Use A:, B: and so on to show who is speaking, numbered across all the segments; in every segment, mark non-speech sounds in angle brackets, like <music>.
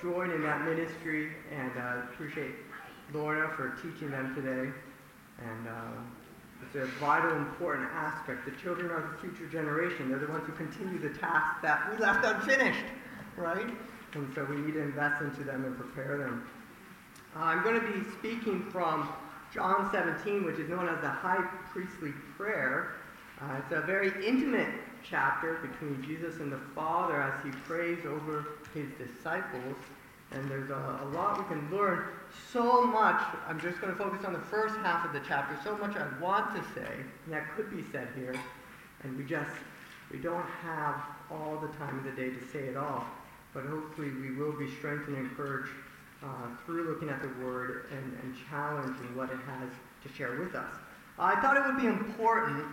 A: join in that ministry and uh, appreciate Lorna for teaching them today. And uh, it's a vital, important aspect. The children are the future generation. They're the ones who continue the task that we left unfinished, right? And so we need to invest into them and prepare them. Uh, I'm going to be speaking from John 17, which is known as the high priestly prayer. Uh, it's a very intimate chapter between Jesus and the Father as he prays over his disciples. And there's a, a lot we can learn. So much, I'm just going to focus on the first half of the chapter, so much I want to say, that could be said here. And we just, we don't have all the time of the day to say it all. But hopefully we will be strengthened and encouraged uh, through looking at the Word and, and challenging what it has to share with us. I thought it would be important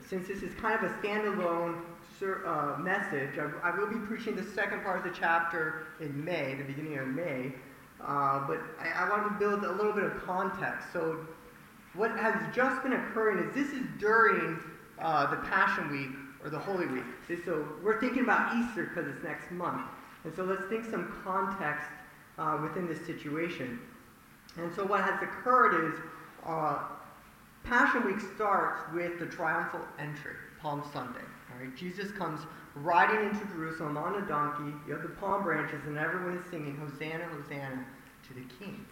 A: since this is kind of a standalone uh, message, I, I, will be preaching the second part of the chapter in May, the beginning of May, uh, but I, I wanted to build a little bit of context. So, what has just been occurring is this is during uh, the Passion Week or the Holy Week. So, we're thinking about Easter because it's next month. And so, let's think some context uh, within this situation. And so, what has occurred is uh, Passion Week starts with the triumphal entry, Palm Sunday. All right, Jesus comes riding into Jerusalem on a donkey. You have the palm branches, and everyone is singing, Hosanna, Hosanna to the King.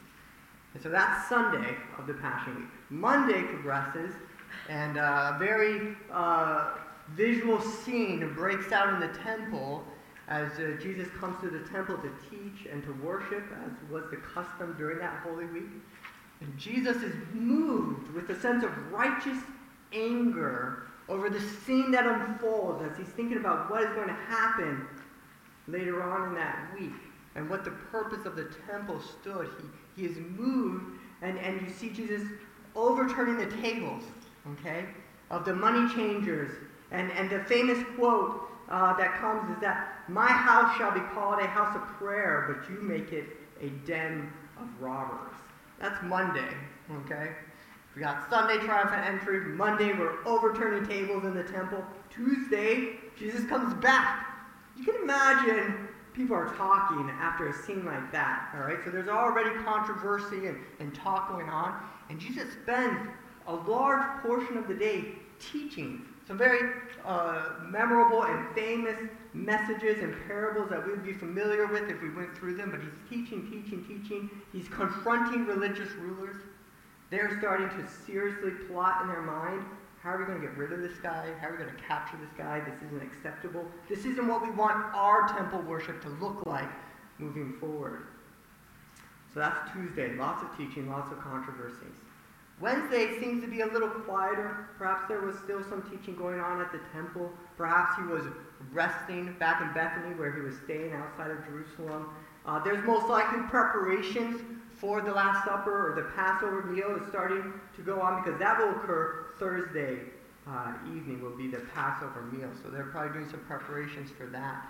A: And so that's Sunday of the Passion Week. Monday progresses, and a very uh, visual scene breaks out in the temple as uh, Jesus comes to the temple to teach and to worship, as was the custom during that Holy Week. And Jesus is moved with a sense of righteous anger over the scene that unfolds as he's thinking about what is going to happen later on in that week and what the purpose of the temple stood. He, he is moved, and, and you see Jesus overturning the tables, okay, of the money changers. And, and the famous quote uh, that comes is that, My house shall be called a house of prayer, but you make it a den of robbers. That's Monday, okay? We got Sunday triumphant entry. Monday, we're overturning tables in the temple. Tuesday, Jesus comes back. You can imagine people are talking after a scene like that, all right? So there's already controversy and, and talk going on. And Jesus spends a large portion of the day teaching some very uh, memorable and famous messages and parables that we would be familiar with if we went through them, but he's teaching, teaching, teaching. He's confronting religious rulers. They're starting to seriously plot in their mind how are we going to get rid of this guy? How are we going to capture this guy? This isn't acceptable. This isn't what we want our temple worship to look like moving forward. So that's Tuesday. Lots of teaching, lots of controversies. Wednesday seems to be a little quieter. Perhaps there was still some teaching going on at the temple. Perhaps he was resting back in Bethany where he was staying outside of Jerusalem. Uh, there's most likely preparations for the Last Supper or the Passover meal is starting to go on because that will occur Thursday uh, evening will be the Passover meal. So they're probably doing some preparations for that.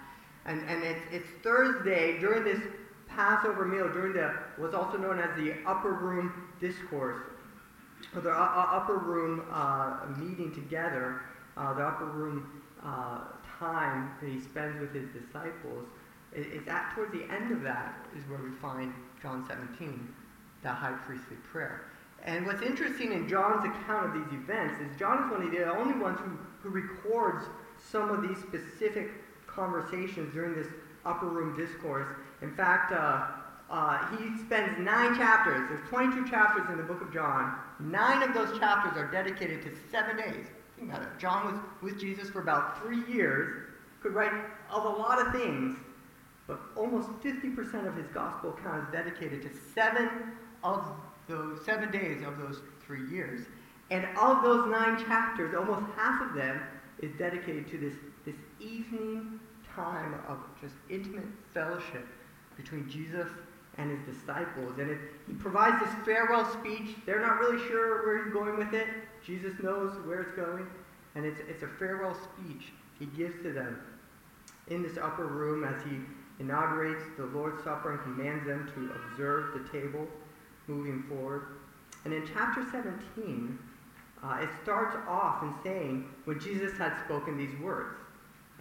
A: And, and it's, it's Thursday during this Passover meal, during the what's also known as the upper room discourse, the uh, uh, upper room uh, meeting together, uh, the upper room uh, time that he spends with his disciples. It's at towards the end of that is where we find John 17, that high priestly prayer. And what's interesting in John's account of these events is John is one of the only ones who, who records some of these specific conversations during this upper room discourse. In fact, uh, he spends nine chapters. There's 22 chapters in the book of John. Nine of those chapters are dedicated to seven days. Think about it. John was with Jesus for about three years, could write of a lot of things, but almost 50% of his gospel account is dedicated to seven of those seven days of those three years. And of those nine chapters, almost half of them is dedicated to this, this evening time of just intimate fellowship between Jesus and his disciples. And he provides this farewell speech. They're not really sure where he's going with it. Jesus knows where it's going. And it's, it's a farewell speech he gives to them in this upper room as he inaugurates the Lord's Supper and commands them to observe the table moving forward. And in chapter 17, uh, it starts off in saying when Jesus had spoken these words.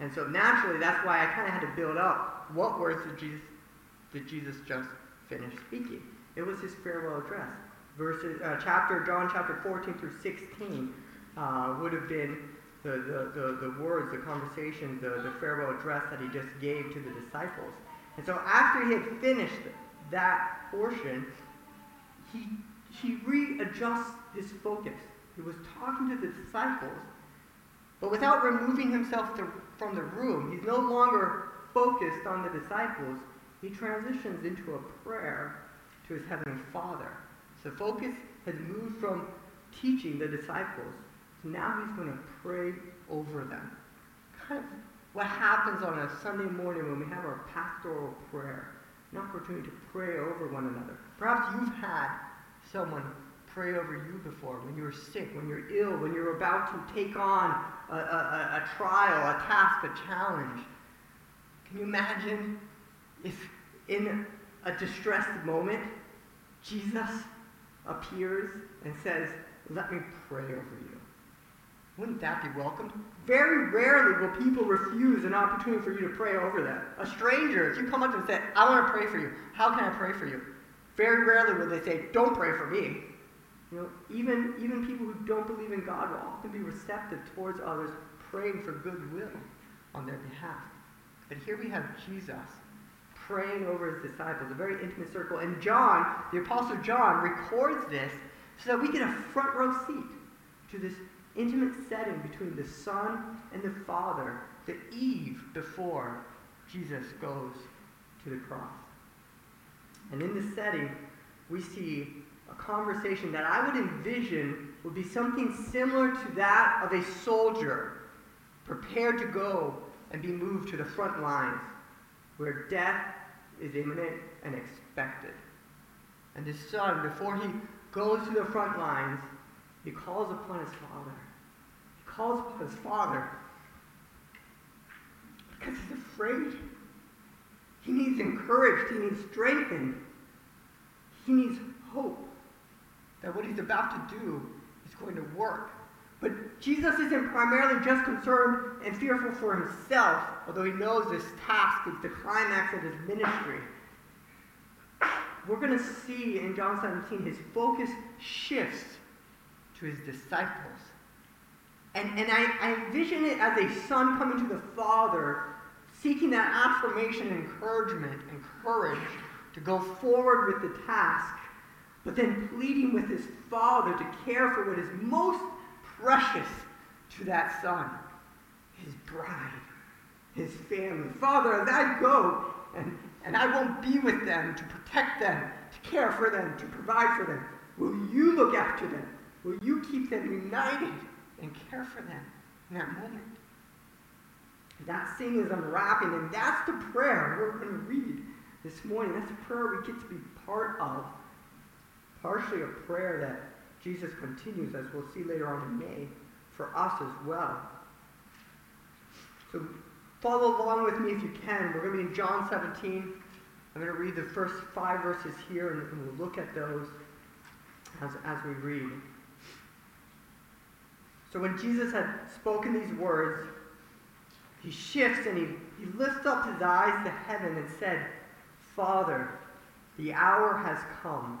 A: And so naturally, that's why I kind of had to build up what words did Jesus did Jesus just finish speaking? It was his farewell address. Verses, uh, chapter, John chapter 14 through 16 uh, would have been the, the, the, the words, the conversation, the, the farewell address that he just gave to the disciples. And so after he had finished that portion, he, he readjusts his focus. He was talking to the disciples, but without removing himself to, from the room, he's no longer focused on the disciples. He transitions into a prayer to his heavenly Father. So focus has moved from teaching the disciples now he's going to pray over them. Kind of what happens on a Sunday morning when we have our pastoral prayer, an opportunity to pray over one another. Perhaps you've had someone pray over you before when you're sick, when you're ill, when you're about to take on a, a, a trial, a task, a challenge. Can you imagine if in a distressed moment, Jesus appears and says, Let me pray over you? Wouldn't that be welcomed? Very rarely will people refuse an opportunity for you to pray over them. A stranger, if you come up and say, I want to pray for you, how can I pray for you? Very rarely will they say, Don't pray for me. You know, even, even people who don't believe in God will often be receptive towards others, praying for goodwill on their behalf. But here we have Jesus praying over his disciples, a very intimate circle. And John, the Apostle John, records this so that we get a front row seat to this intimate setting between the Son and the Father, the eve before Jesus goes to the cross. And in this setting, we see a conversation that I would envision would be something similar to that of a soldier prepared to go and be moved to the front lines where death is imminent and expected. And his son, before he goes to the front lines, he calls upon his father. He calls upon his father because he's afraid. He needs encouraged. He needs strengthened. He needs hope that what he's about to do is going to work. But Jesus isn't primarily just concerned and fearful for himself, although he knows this task is the climax of his ministry. We're going to see in John 17 his focus shifts to his disciples. And, and I, I envision it as a son coming to the Father, seeking that affirmation, encouragement, and courage to go forward with the task, but then pleading with his Father to care for what is most precious to that son his bride, his family. Father, as I go, and, and I won't be with them to protect them, to care for them, to provide for them, will you look after them? Will you keep them united and care for them in that moment? That scene is unwrapping, and that's the prayer we're going to read this morning. That's a prayer we get to be part of. Partially a prayer that Jesus continues, as we'll see later on in May, for us as well. So follow along with me if you can. We're going to be in John 17. I'm going to read the first five verses here, and, we'll look at those as, as we read. So when Jesus had spoken these words, he shifts and he, he lifts up his eyes to heaven and said, Father, the hour has come.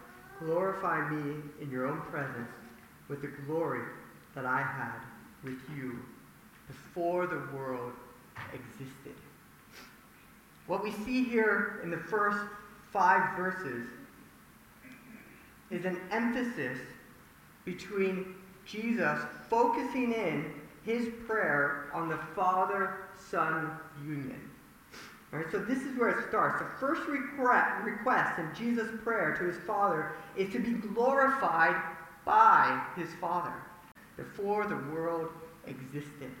A: glorify me in your own presence with the glory that I had with you before the world existed. What we see here in the first five verses is an emphasis between Jesus focusing in his prayer on the Father Son union. So this is where it starts. The first request in Jesus' prayer to his Father is to be glorified by his Father before the world existed.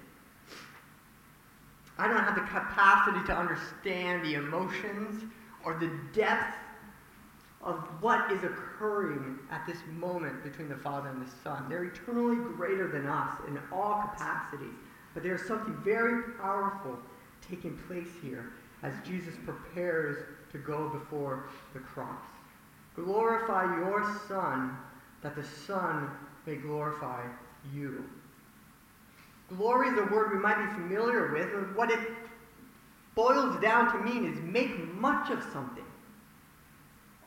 A: I don't have the capacity to understand the emotions or the depth of what is occurring at this moment between the Father and the Son. They're eternally greater than us in all capacities. But there's something very powerful taking place here as Jesus prepares to go before the cross. Glorify your Son, that the Son may glorify you. Glory is a word we might be familiar with. What it boils down to mean is make much of something.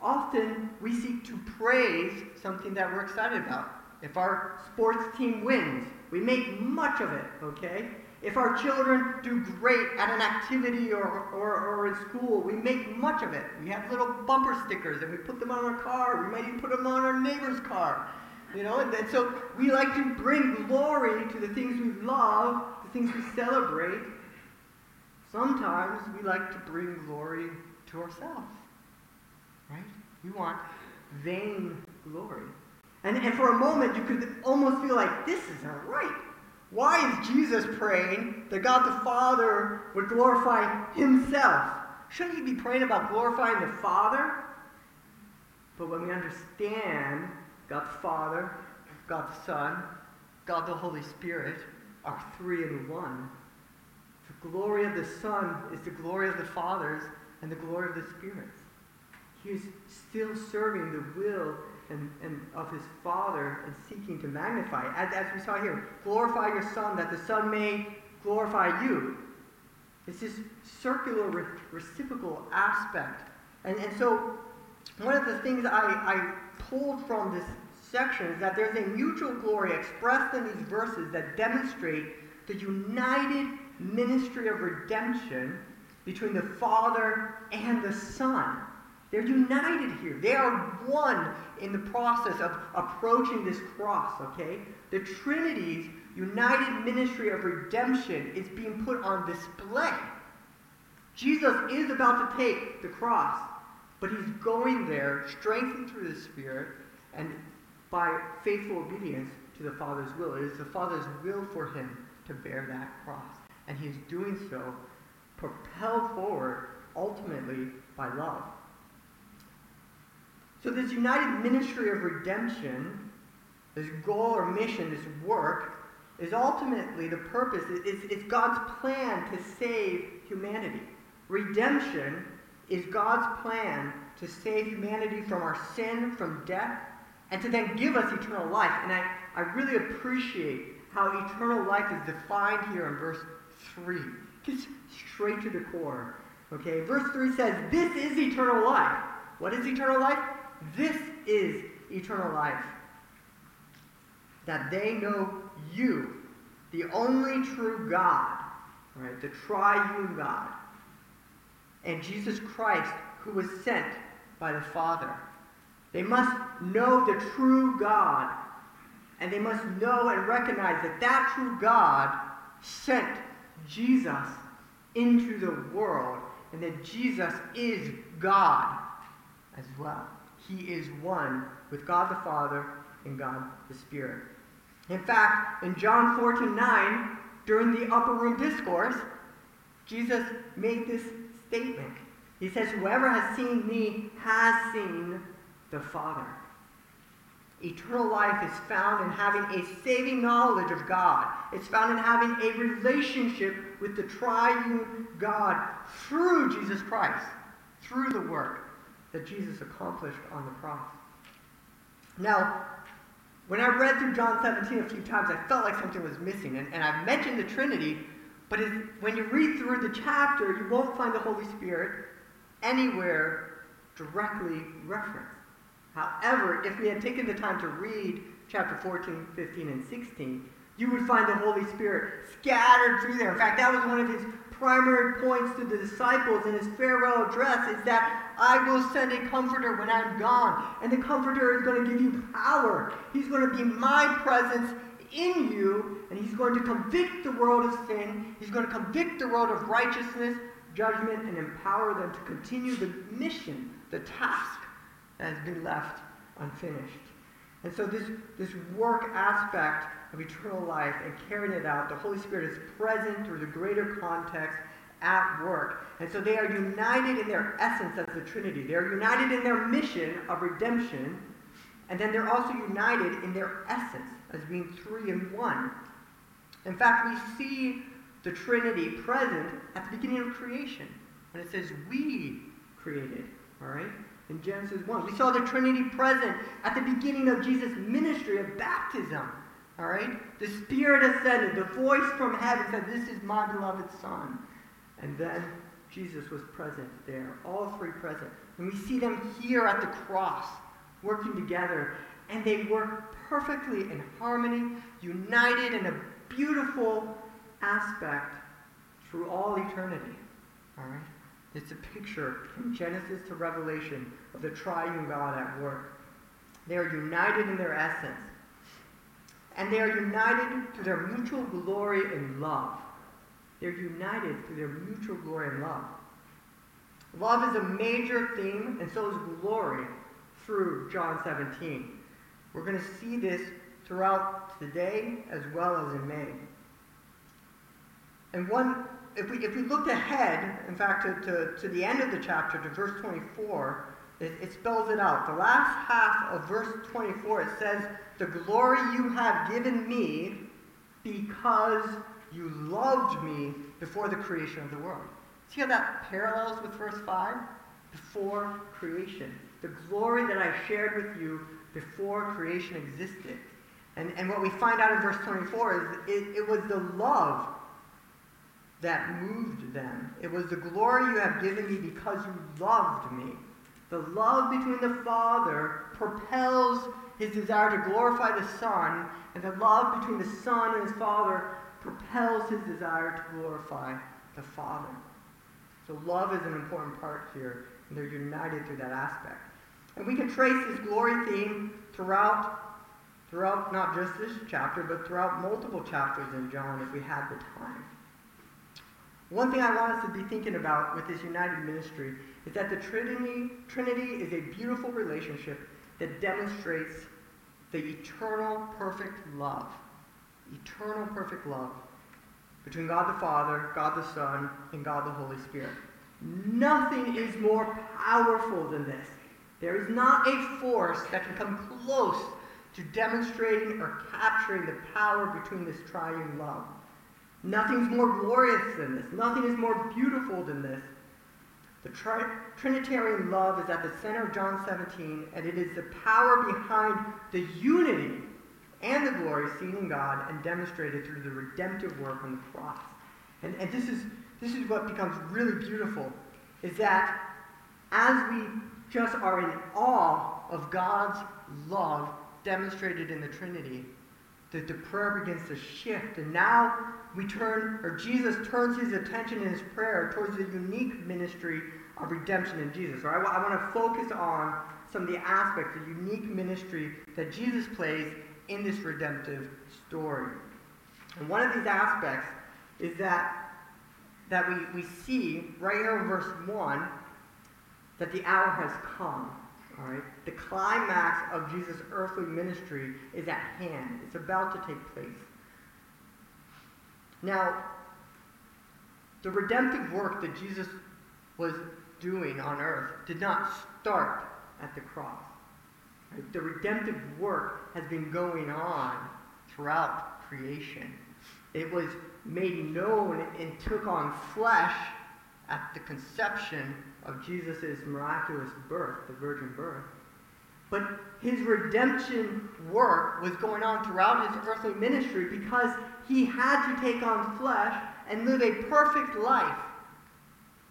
A: Often we seek to praise something that we're excited about. If our sports team wins, we make much of it, okay? If our children do great at an activity or, or, or in school, we make much of it. We have little bumper stickers and we put them on our car. We might even put them on our neighbor's car. You know, and, so we like to bring glory to the things we love, the things we celebrate. Sometimes we like to bring glory to ourselves. Right? We want vain glory. And, and for a moment, you could almost feel like this isn't right. Why is Jesus praying that God the Father would glorify himself? Shouldn't he be praying about glorifying the Father? But when we understand God the Father, God the Son, God the Holy Spirit are three in one, the glory of the Son is the glory of the Father's and the glory of the Spirit's. He is still serving the will and, and of his Father and seeking to magnify. As, as we saw here, glorify your Son that the Son may glorify you. It's this circular re- reciprocal aspect. And, and so, one of the things I, I pulled from this section is that there's a mutual glory expressed in these verses that demonstrate the united ministry of redemption between the Father and the Son. They're united here. They are one in the process of approaching this cross, okay? The Trinity's united ministry of redemption is being put on display. Jesus is about to take the cross, but he's going there strengthened through the Spirit and by faithful obedience to the Father's will. It is the Father's will for him to bear that cross. And he is doing so propelled forward ultimately by love. So, this united ministry of redemption, this goal or mission, this work, is ultimately the purpose. It's, it's God's plan to save humanity. Redemption is God's plan to save humanity from our sin, from death, and to then give us eternal life. And I, I really appreciate how eternal life is defined here in verse 3. Just straight to the core. Okay, verse 3 says, This is eternal life. What is eternal life? This is eternal life. That they know you, the only true God, right? The triune God, and Jesus Christ, who was sent by the Father. They must know the true God, and they must know and recognize that that true God sent Jesus into the world, and that Jesus is God as well. He is one with God the Father and God the Spirit. In fact, in John 14 9, during the upper room discourse, Jesus made this statement. He says, Whoever has seen me has seen the Father. Eternal life is found in having a saving knowledge of God. It's found in having a relationship with the triune God through Jesus Christ, through the work that Jesus accomplished on the cross. Now, when I read through John 17 a few times, I felt like something was missing. And, and I've mentioned the Trinity, but when you read through the chapter, you won't find the Holy Spirit anywhere directly referenced. However, if we had taken the time to read chapter 14, 15, and 16, you would find the Holy Spirit scattered through there. In fact, that was one of his primary points to the disciples in his farewell address is that I will send a comforter when I'm gone. And the comforter is going to give you power. He's going to be my presence in you, and he's going to convict the world of sin. He's going to convict the world of righteousness, judgment, and empower them to continue the mission, the task that has been left unfinished. And so this, this work aspect of eternal life and carrying it out, the Holy Spirit is present through the greater context at work. And so they are united in their essence as the Trinity. They're united in their mission of redemption, and then they're also united in their essence as being three in one. In fact, we see the Trinity present at the beginning of creation when it says we created, all right? In Genesis 1. We saw the Trinity present at the beginning of Jesus' ministry of baptism. All right? The Spirit ascended. The voice from heaven said, This is my beloved Son. And then Jesus was present there, all three present. And we see them here at the cross, working together. And they work perfectly in harmony, united in a beautiful aspect through all eternity. All right? It's a picture from Genesis to Revelation of the triune God at work. They are united in their essence. And they are united through their mutual glory and love. They're united through their mutual glory and love. Love is a major theme, and so is glory through John 17. We're going to see this throughout today as well as in May. And one, if we, if we looked ahead, in fact, to, to, to the end of the chapter, to verse 24, it, it spells it out. The last half of verse 24, it says, The glory you have given me because you loved me before the creation of the world. See how that parallels with verse 5? Before creation. The glory that I shared with you before creation existed. And, and what we find out in verse 24 is it, it was the love that moved them. It was the glory you have given me because you loved me. The love between the Father propels his desire to glorify the Son, and the love between the Son and his Father propels his desire to glorify the Father. So love is an important part here, and they're united through that aspect. And we can trace this glory theme throughout, throughout not just this chapter, but throughout multiple chapters in John if we had the time. One thing I want us to be thinking about with this united ministry is that the Trinity, Trinity is a beautiful relationship that demonstrates the eternal perfect love. Eternal perfect love between God the Father, God the Son, and God the Holy Spirit. Nothing is more powerful than this. There is not a force that can come close to demonstrating or capturing the power between this triune love. Nothing's more glorious than this. Nothing is more beautiful than this. The tri- Trinitarian love is at the center of John 17, and it is the power behind the unity and the glory seen in God and demonstrated through the redemptive work on the cross. And, and this, is, this is what becomes really beautiful, is that as we just are in awe of God's love demonstrated in the Trinity, that the prayer begins to shift. And now we turn, or Jesus turns his attention in his prayer towards the unique ministry of redemption in Jesus. Or I, I want to focus on some of the aspects, the unique ministry that Jesus plays in this redemptive story. And one of these aspects is that, that we, we see right here in verse 1 that the hour has come. All right? The climax of Jesus' earthly ministry is at hand. It's about to take place. Now, the redemptive work that Jesus was doing on earth did not start at the cross. Right? The redemptive work has been going on throughout creation. It was made known and took on flesh at the conception of Jesus' miraculous birth, the virgin birth. But his redemption work was going on throughout his earthly ministry because he had to take on flesh and live a perfect life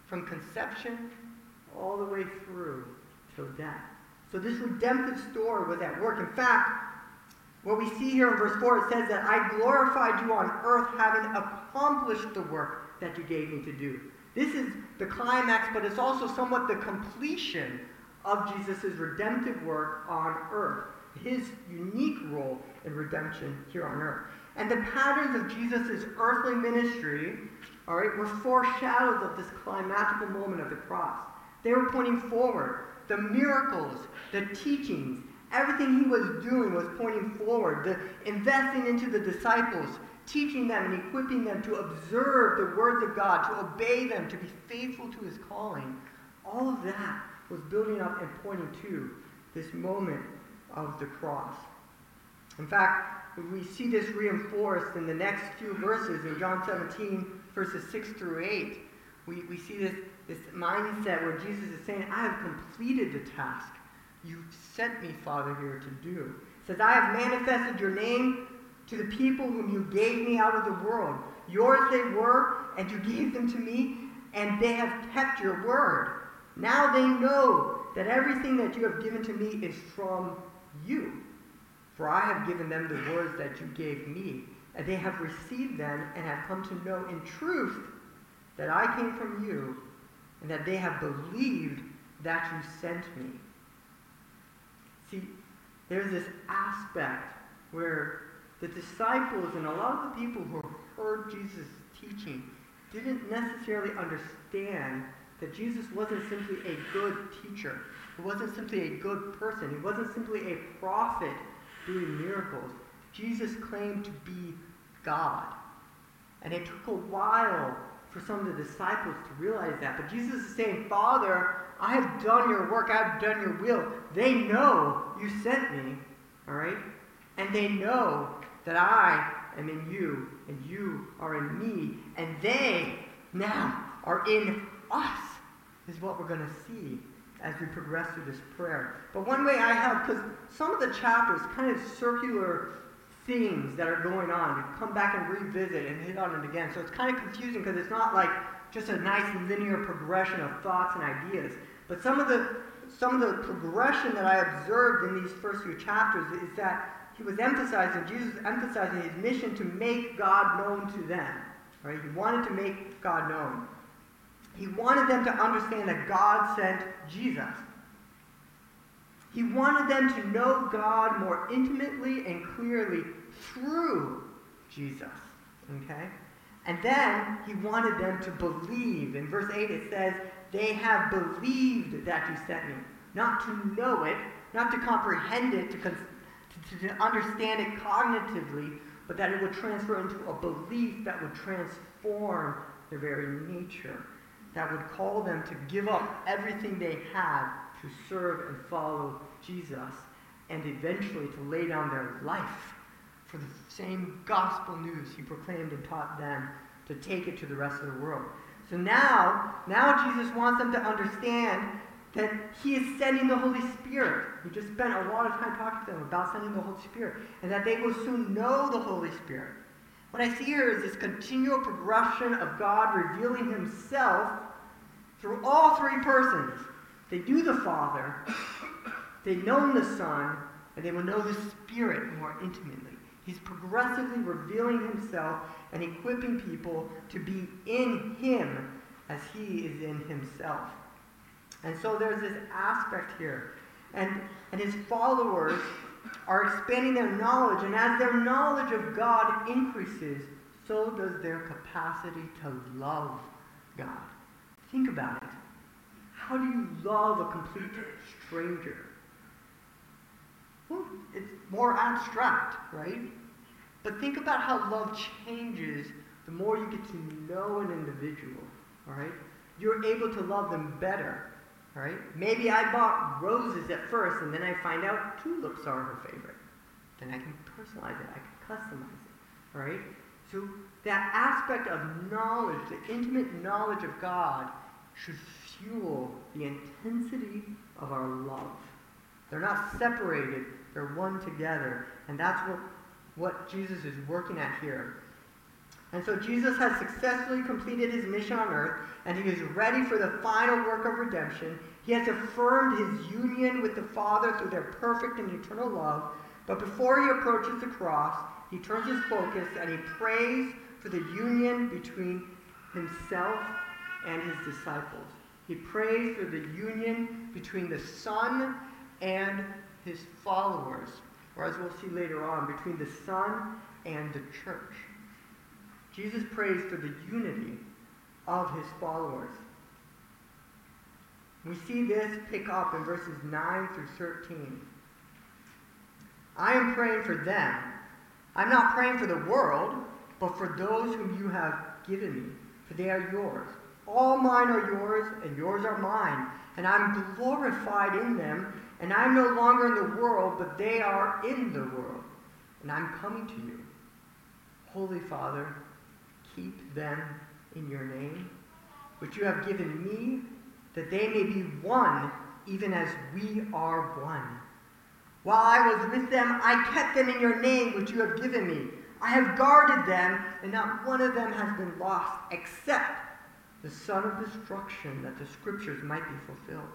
A: from conception all the way through till death. So this redemptive story was at work. In fact, what we see here in verse 4, it says that I glorified you on earth having accomplished the work that you gave me to do. This is the climax, but it's also somewhat the completion of Jesus' redemptive work on earth, his unique role in redemption here on earth. And the patterns of Jesus' earthly ministry, all right, were foreshadows of this climactical moment of the cross. They were pointing forward. The miracles, the teachings, everything he was doing was pointing forward. The investing into the disciples, teaching them and equipping them to observe the words of God, to obey them, to be faithful to his calling. All of that was building up and pointing to this moment of the cross. In fact, we see this reinforced in the next few verses in John 17, verses 6 through 8. We, we see this, this mindset where Jesus is saying, I have completed the task you've sent me, Father, here to do. Says, I have manifested your name to the people whom you gave me out of the world. Yours they were, and you gave them to me, and they have kept your word. Now they know that everything that you have given to me is from you. For I have given them the words that you gave me, and they have received them and have come to know in truth that I came from you, and that they have believed that you sent me. See, there's this aspect where the disciples and a lot of the people who heard Jesus' teaching didn't necessarily understand that Jesus wasn't simply a good teacher. He wasn't simply a good person. He wasn't simply a prophet doing miracles. Jesus claimed to be God. And it took a while for some of the disciples to realize that. But Jesus is saying, Father, I have done your work. I have done your will. They know you sent me. All right? And they know that I am in you and you are in me. And they now are in us, is what we're going to see as we progress through this prayer. But one way I have, because some of the chapters kind of circular themes that are going on. You come back and revisit and hit on it again. So it's kind of confusing because it's not like just a nice linear progression of thoughts and ideas. But some of the some of the progression that I observed in these first few chapters is that he was emphasizing, Jesus emphasizing his mission to make God known to them. Right? He wanted to make God known. He wanted them to understand that God sent Jesus. He wanted them to know God more intimately and clearly through Jesus. Okay? And then he wanted them to believe. In verse 8 it says, They have believed that you sent me. Not to know it, not to comprehend it, to, con- to, to understand it cognitively, but that it would transfer into a belief that would transform their very nature, that would call them to give up everything they had to serve and follow Jesus, and eventually to lay down their life for the same gospel news he proclaimed and taught them to take it to the rest of the world. So now, now Jesus wants them to understand that he is sending the Holy Spirit. We just spent a lot of time talking to them about sending the Holy Spirit, and that they will soon know the Holy Spirit. What I see here is this continual progression of God revealing himself through all three persons. They do the Father, they know the Son, and they will know the Spirit more intimately. He's progressively revealing himself and equipping people to be in him as he is in himself. And so there's this aspect here. And, and his followers are expanding their knowledge, and as their knowledge of God increases, so does their capacity to love God. Think about it. How do you love a complete stranger? Well, it's more abstract, right? But think about how love changes the more you get to know an individual, all right? You're able to love them better, all right? Maybe I bought roses at first, and then I find out tulips are her favorite. Then I can personalize it. I can customize it, all right? So that aspect of knowledge, the intimate knowledge of God, should fuel the intensity of our love. They're not separated, they're one together. And that's what, what Jesus is working at here. And so Jesus has successfully completed his mission on earth, and he is ready for the final work of redemption. He has affirmed his union with the Father through their perfect and eternal love. But before he approaches the cross, he turns his focus and he prays for the union between himself and his disciples. He prays for the union between the Son and his followers, or as we'll see later on, between the Son and the church. Jesus prays for the unity of his followers. We see this pick up in verses 9 through 13. I am praying for them. I'm not praying for the world, but for those whom you have given me, for they are yours. All mine are yours, and yours are mine, and I'm glorified in them, and I'm no longer in the world, but they are in the world, and I'm coming to you. Holy Father, keep them in your name, which you have given me, that they may be one, even as we are one. While I was with them, I kept them in your name, which you have given me. I have guarded them, and not one of them has been lost, except the son of destruction, that the scriptures might be fulfilled.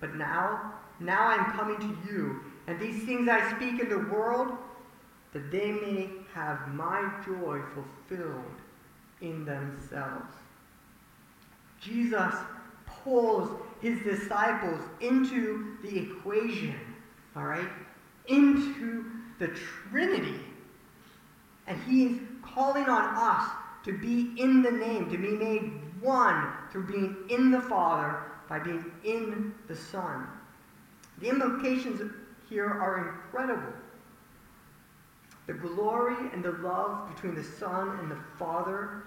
A: But now, now I am coming to you, and these things I speak in the world, that they may have my joy fulfilled in themselves. Jesus pulls his disciples into the equation, all right? Into the Trinity. And he is calling on us to be in the name, to be made one through being in the Father by being in the Son. The implications here are incredible. The glory and the love between the Son and the Father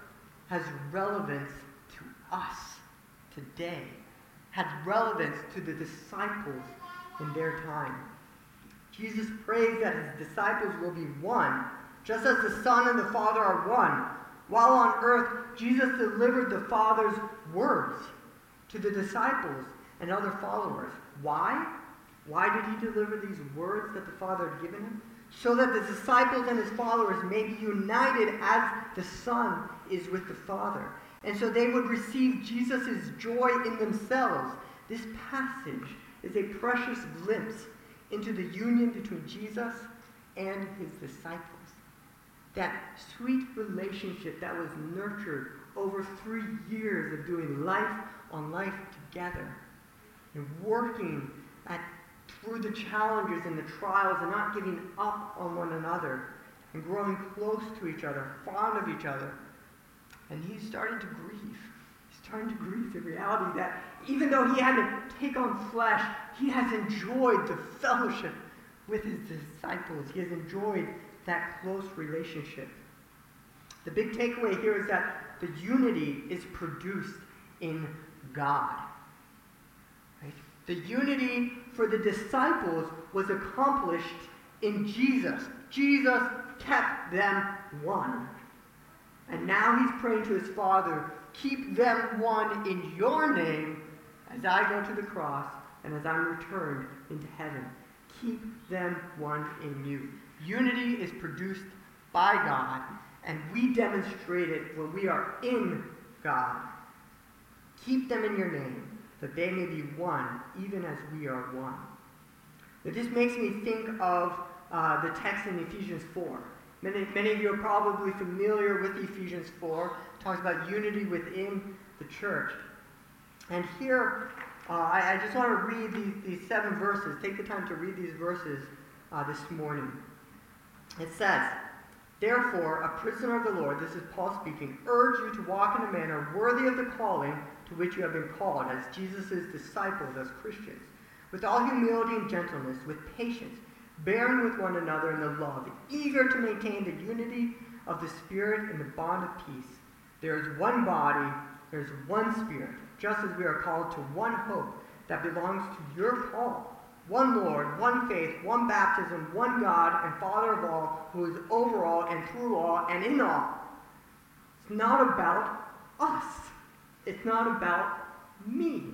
A: has relevance to us today, had relevance to the disciples in their time. Jesus prays that his disciples will be one, just as the Son and the Father are one. While on earth, Jesus delivered the Father's words to the disciples and other followers. Why? Why did he deliver these words that the Father had given him? So that the disciples and his followers may be united as the Son is with the Father. And so they would receive Jesus' joy in themselves. This passage is a precious glimpse into the union between Jesus and his disciples. That sweet relationship that was nurtured over three years of doing life on life together and working through the challenges and the trials and not giving up on one another and growing close to each other, fond of each other. And he's starting to grieve. He's starting to grieve the reality that even though he had to take on flesh, he has enjoyed the fellowship with his disciples. He has enjoyed that close relationship. The big takeaway here is that the unity is produced in God. The unity for the disciples was accomplished in Jesus. Jesus kept them one. And now he's praying to his Father, keep them one in your name as I go to the cross and as I'm returned into heaven. Keep them one in you. Unity is produced by God, and we demonstrate it when we are in God. Keep them in your name, that they may be one, even as we are one. Now, this makes me think of uh, the text in Ephesians 4. Many, many of you are probably familiar with Ephesians 4. It talks about unity within the church. And here, uh, I, I, just want to read these, these, seven verses. Take the time to read these verses uh, this morning. It says, Therefore, a prisoner of the Lord, this is Paul speaking, urge you to walk in a manner worthy of the calling to which you have been called as Jesus' disciples, as Christians, with all humility and gentleness, with patience, bearing with one another in the love, eager to maintain the unity of the Spirit in the bond of peace. There is one body, there is one Spirit, just as we are called to one hope that belongs to your call one Lord, one faith, one baptism, one God and Father of all, who is over all and through all and in all. It's not about us. It's not about me.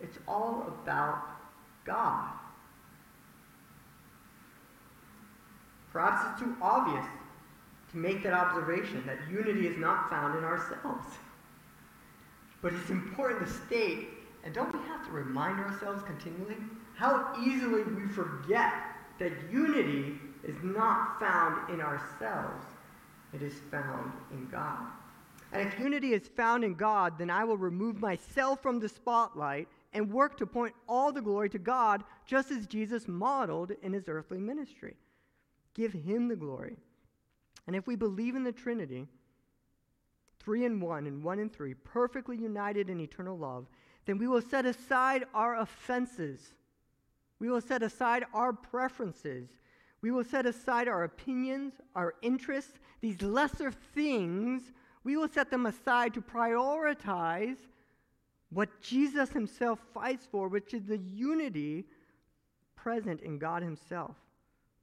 A: It's all about God. Perhaps it's too obvious to make that observation that unity is not found in ourselves. But it's important to state, and don't we have to remind ourselves continually how easily we forget that unity is not found in ourselves, it is found in God. And if unity is found in God, then I will remove myself from the spotlight and work to point all the glory to God, just as Jesus modeled in his earthly ministry. Give him the glory. And if we believe in the Trinity, three in one and one in three, perfectly united in eternal love, then we will set aside our offenses we will set aside our preferences. We will set aside our opinions, our interests, these lesser things, we will set them aside to prioritize what Jesus himself fights for, which is the unity present in God himself.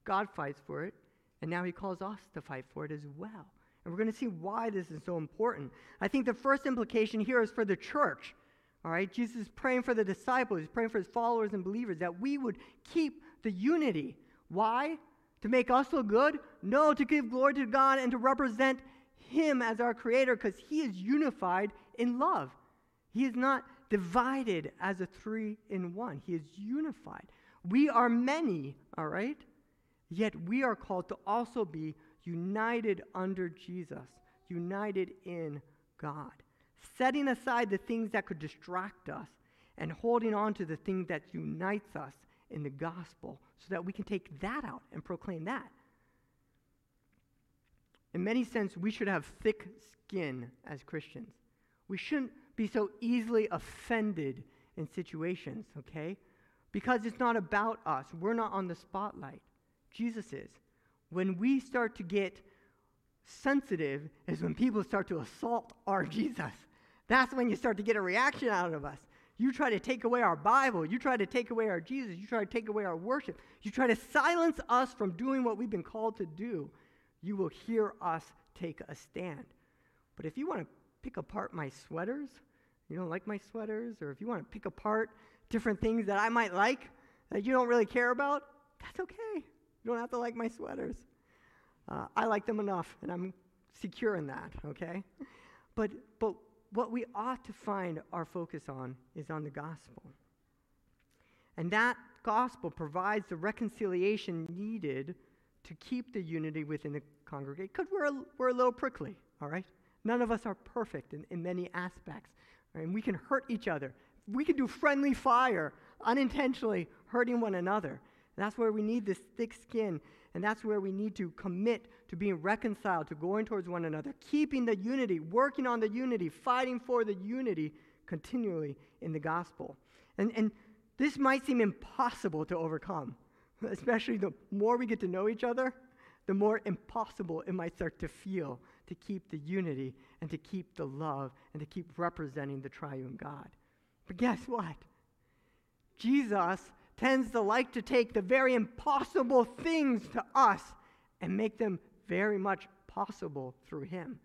A: God fights for it, and now he calls us to fight for it as well. And we're going to see why this is so important. I think the first implication here is for the church. All right, Jesus is praying for the disciples, he's praying for his followers and believers that we would keep the unity. Why? To make us look good? No, to give glory to God and to represent him as our creator because he is unified in love. He is not divided as a three in one, he is unified. We are many, all right? Yet we are called to also be united under Jesus, united in God, setting aside the things that could distract us and holding on to the thing that unites us in the gospel so that we can take that out and proclaim that. In many sense, we should have thick skin as Christians. We shouldn't be so easily offended in situations, okay? Because it's not about us. We're not on the spotlight. Jesus is. When we start to get sensitive is when people start to assault our <laughs> Jesus. That's when you start to get a reaction out of us. You try to take away our Bible. You try to take away our Jesus. You try to take away our worship. You try to silence us from doing what we've been called to do. You will hear us take a stand. But if you want to pick apart my sweaters, you don't like my sweaters, or if you want to pick apart different things that I might like that you don't really care about, that's okay. You don't have to like my sweaters. Uh, I like them enough, and I'm secure in that, okay? But, but what we ought to find our focus on is on the gospel. And that gospel provides the reconciliation needed to keep the unity within the congregation. Because we're, a, we're a little prickly, all right? None of us are perfect in, in many aspects. Right? And we can hurt each other. We can do friendly fire, unintentionally hurting one another. And that's where we need this thick skin. And that's where we need to commit to being reconciled, to going towards one another, keeping the unity, working on the unity, fighting for the unity continually in the gospel. And, and this might seem impossible to overcome, <laughs> especially the more we get to know each other, the more impossible it might start to feel to keep the unity and to keep the love and to keep representing the triune God. But guess what? Jesus tends to like to take the very impossible things to us and make them very much possible through him.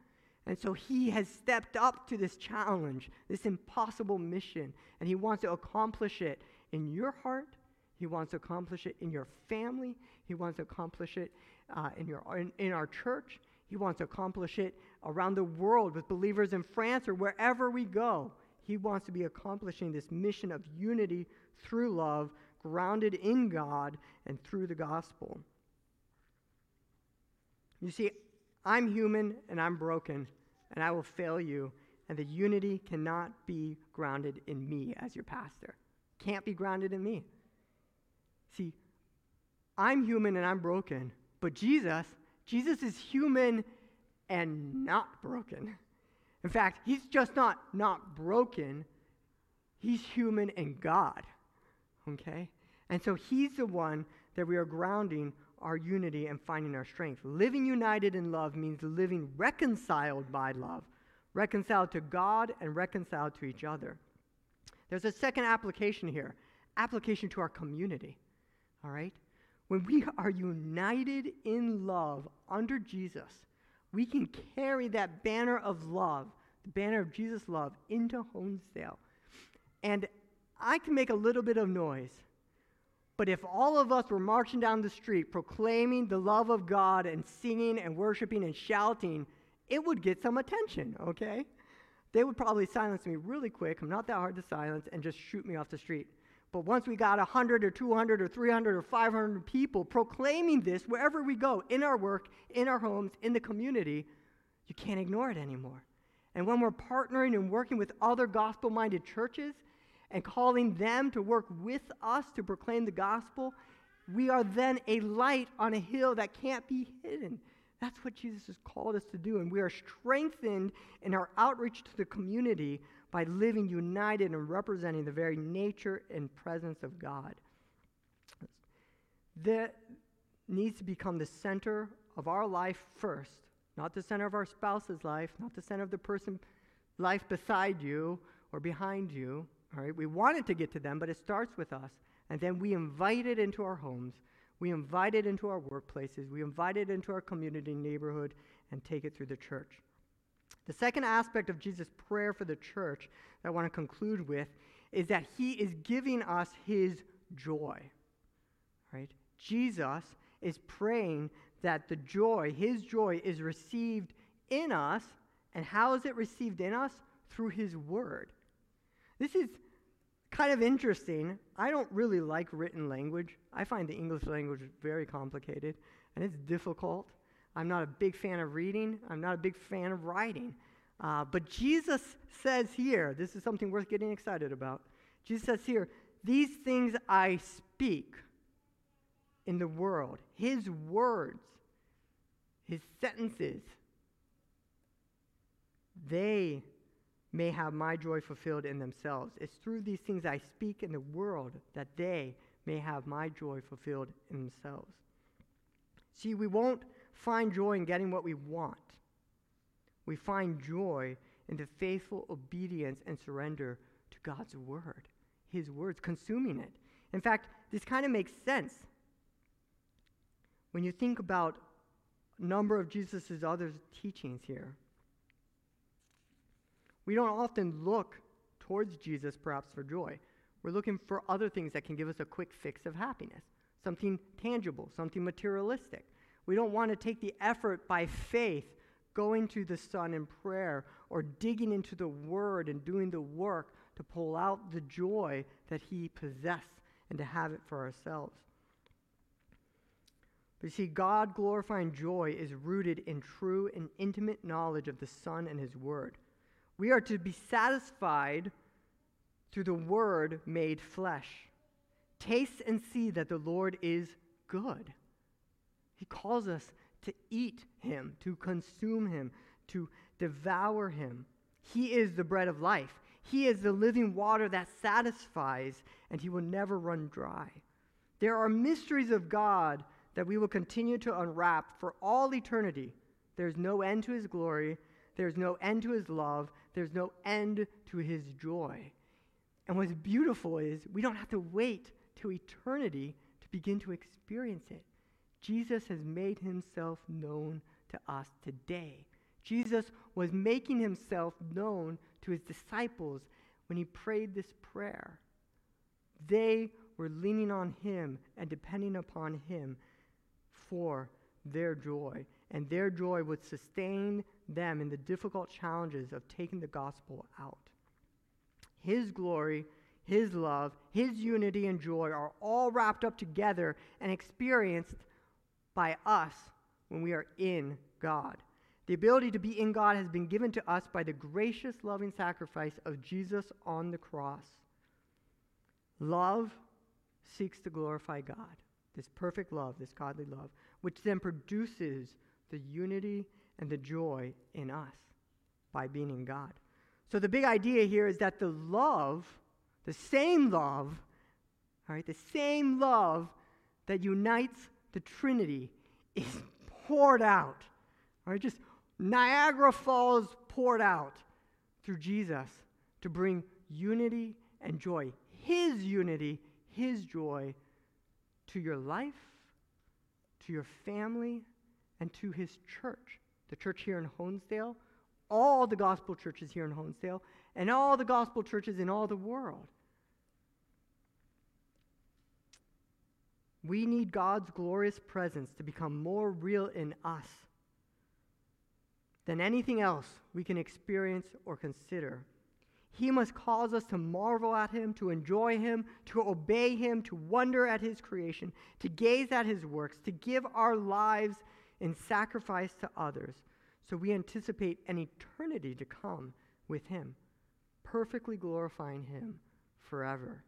A: And so he has stepped up to this challenge, this impossible mission, and he wants to accomplish it in your heart. He wants to accomplish it in your family. He wants to accomplish it uh, in, your, in, in our church. He wants to accomplish it around the world with believers in France or wherever we go. He wants to be accomplishing this mission of unity through love, grounded in God and through the gospel. You see, I'm human and I'm broken, and I will fail you, and the unity cannot be grounded in me as your pastor. Can't be grounded in me. See, I'm human and I'm broken, but Jesus, Jesus is human and not broken. In fact, he's just not not broken. He's human and God. Okay? And so he's the one that we are grounding our unity and finding our strength. Living united in love means living reconciled by love, reconciled to God and reconciled to each other. There's a second application here application to our community. All right? When we are united in love under Jesus, we can carry that banner of love, the banner of Jesus' love, into Honesdale. And I can make a little bit of noise, but if all of us were marching down the street proclaiming the love of God and singing and worshiping and shouting, it would get some attention, okay? They would probably silence me really quick. I'm not that hard to silence and just shoot me off the street. But once we got 100 or 200 or 300 or 500 people proclaiming this wherever we go, in our work, in our homes, in the community, you can't ignore it anymore. And when we're partnering and working with other gospel minded churches and calling them to work with us to proclaim the gospel, we are then a light on a hill that can't be hidden. That's what Jesus has called us to do. And we are strengthened in our outreach to the community by living united and representing the very nature and presence of God. That needs to become the center of our life first, not the center of our spouse's life, not the center of the person life beside you or behind you. All right, we want it to get to them, but it starts with us. And then we invite it into our homes, we invite it into our workplaces, we invite it into our community, neighborhood, and take it through the church. The second aspect of Jesus' prayer for the church that I want to conclude with is that he is giving us his joy. Right? Jesus is praying that the joy, his joy, is received in us. And how is it received in us? Through his word. This is kind of interesting. I don't really like written language. I find the English language very complicated and it's difficult. I'm not a big fan of reading, I'm not a big fan of writing. Uh, but Jesus says here, this is something worth getting excited about. Jesus says here, These things I speak in the world, His words, His sentences, they may have my joy fulfilled in themselves. It's through these things I speak in the world that they may have my joy fulfilled in themselves. See, we won't find joy in getting what we want. We find joy in the faithful obedience and surrender to God's word, His words, consuming it. In fact, this kind of makes sense when you think about a number of Jesus' other teachings here. We don't often look towards Jesus perhaps for joy. We're looking for other things that can give us a quick fix of happiness, something tangible, something materialistic. We don't want to take the effort by faith going to the Son in prayer or digging into the Word and doing the work to pull out the joy that He possesses and to have it for ourselves. But you see, God glorifying joy is rooted in true and intimate knowledge of the Son and His Word. We are to be satisfied through the Word made flesh. Taste and see that the Lord is good. He calls us to eat Him, to consume Him, to devour Him. He is the bread of life. He is the living water that satisfies, and He will never run dry. There are mysteries of God that we will continue to unwrap for all eternity. There's no end to His glory, there's no end to his love. There's no end to his joy. And what's beautiful is we don't have to wait to eternity to begin to experience it. Jesus has made himself known to us today. Jesus was making himself known to his disciples when he prayed this prayer. They were leaning on him and depending upon him for their joy, and their joy would sustain them in the difficult challenges of taking the gospel out. His glory, His love, His unity and joy are all wrapped up together and experienced by us when we are in God. The ability to be in God has been given to us by the gracious, loving sacrifice of Jesus on the cross. Love seeks to glorify God this perfect love, this godly love, which then produces the unity and the joy in us by being in God. So the big idea here is that the love, the same love, all right, the same love that unites the Trinity is poured out. Right, just Niagara Falls poured out through Jesus to bring unity and joy. His unity, his joy to your life, to your family, and to his church. The church here in Honesdale, all the gospel churches here in Honesdale, and all the gospel churches in all the world. We need God's glorious presence to become more real in us than anything else we can experience or consider. He must cause us to marvel at him, to enjoy him, to obey him, to wonder at his creation, to gaze at his works, to give our lives in sacrifice to others. So we anticipate an eternity to come with him, perfectly glorifying him forever.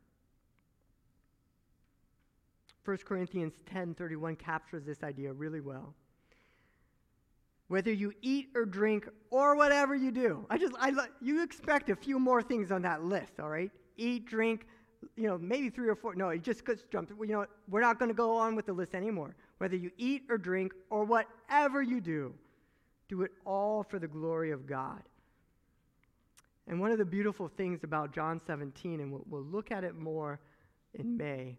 A: 1 Corinthians 10:31 captures this idea really well whether you eat or drink or whatever you do. I just, I, you expect a few more things on that list, all right? Eat, drink, you know, maybe three or four. No, it just jumped. You know, we're not going to go on with the list anymore. Whether you eat or drink or whatever you do, do it all for the glory of God. And one of the beautiful things about John 17, and we'll, we'll look at it more in May,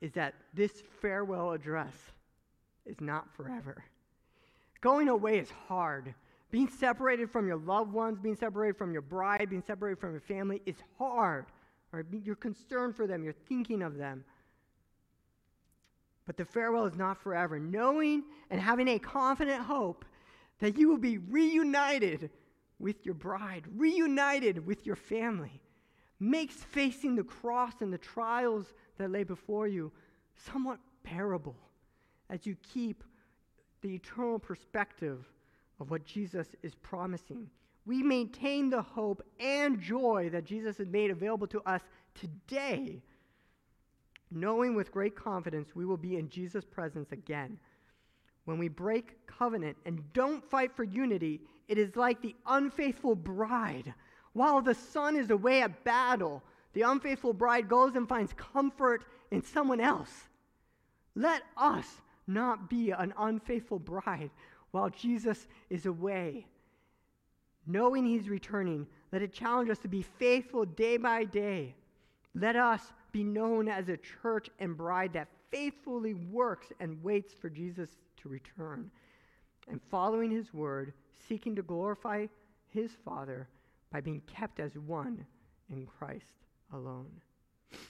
A: is that this farewell address is not forever. Going away is hard. Being separated from your loved ones, being separated from your bride, being separated from your family is hard. Right? You're concerned for them, you're thinking of them. But the farewell is not forever. Knowing and having a confident hope that you will be reunited with your bride, reunited with your family, makes facing the cross and the trials that lay before you somewhat bearable as you keep the eternal perspective of what Jesus is promising. We maintain the hope and joy that Jesus has made available to us today, knowing with great confidence we will be in Jesus' presence again. When we break covenant and don't fight for unity, it is like the unfaithful bride. While the son is away at battle, the unfaithful bride goes and finds comfort in someone else. Let us not be an unfaithful bride while Jesus is away. Knowing he's returning, let it challenge us to be faithful day by day. Let us be known as a church and bride that faithfully works and waits for Jesus to return. And following his word, seeking to glorify his Father by being kept as one in Christ alone.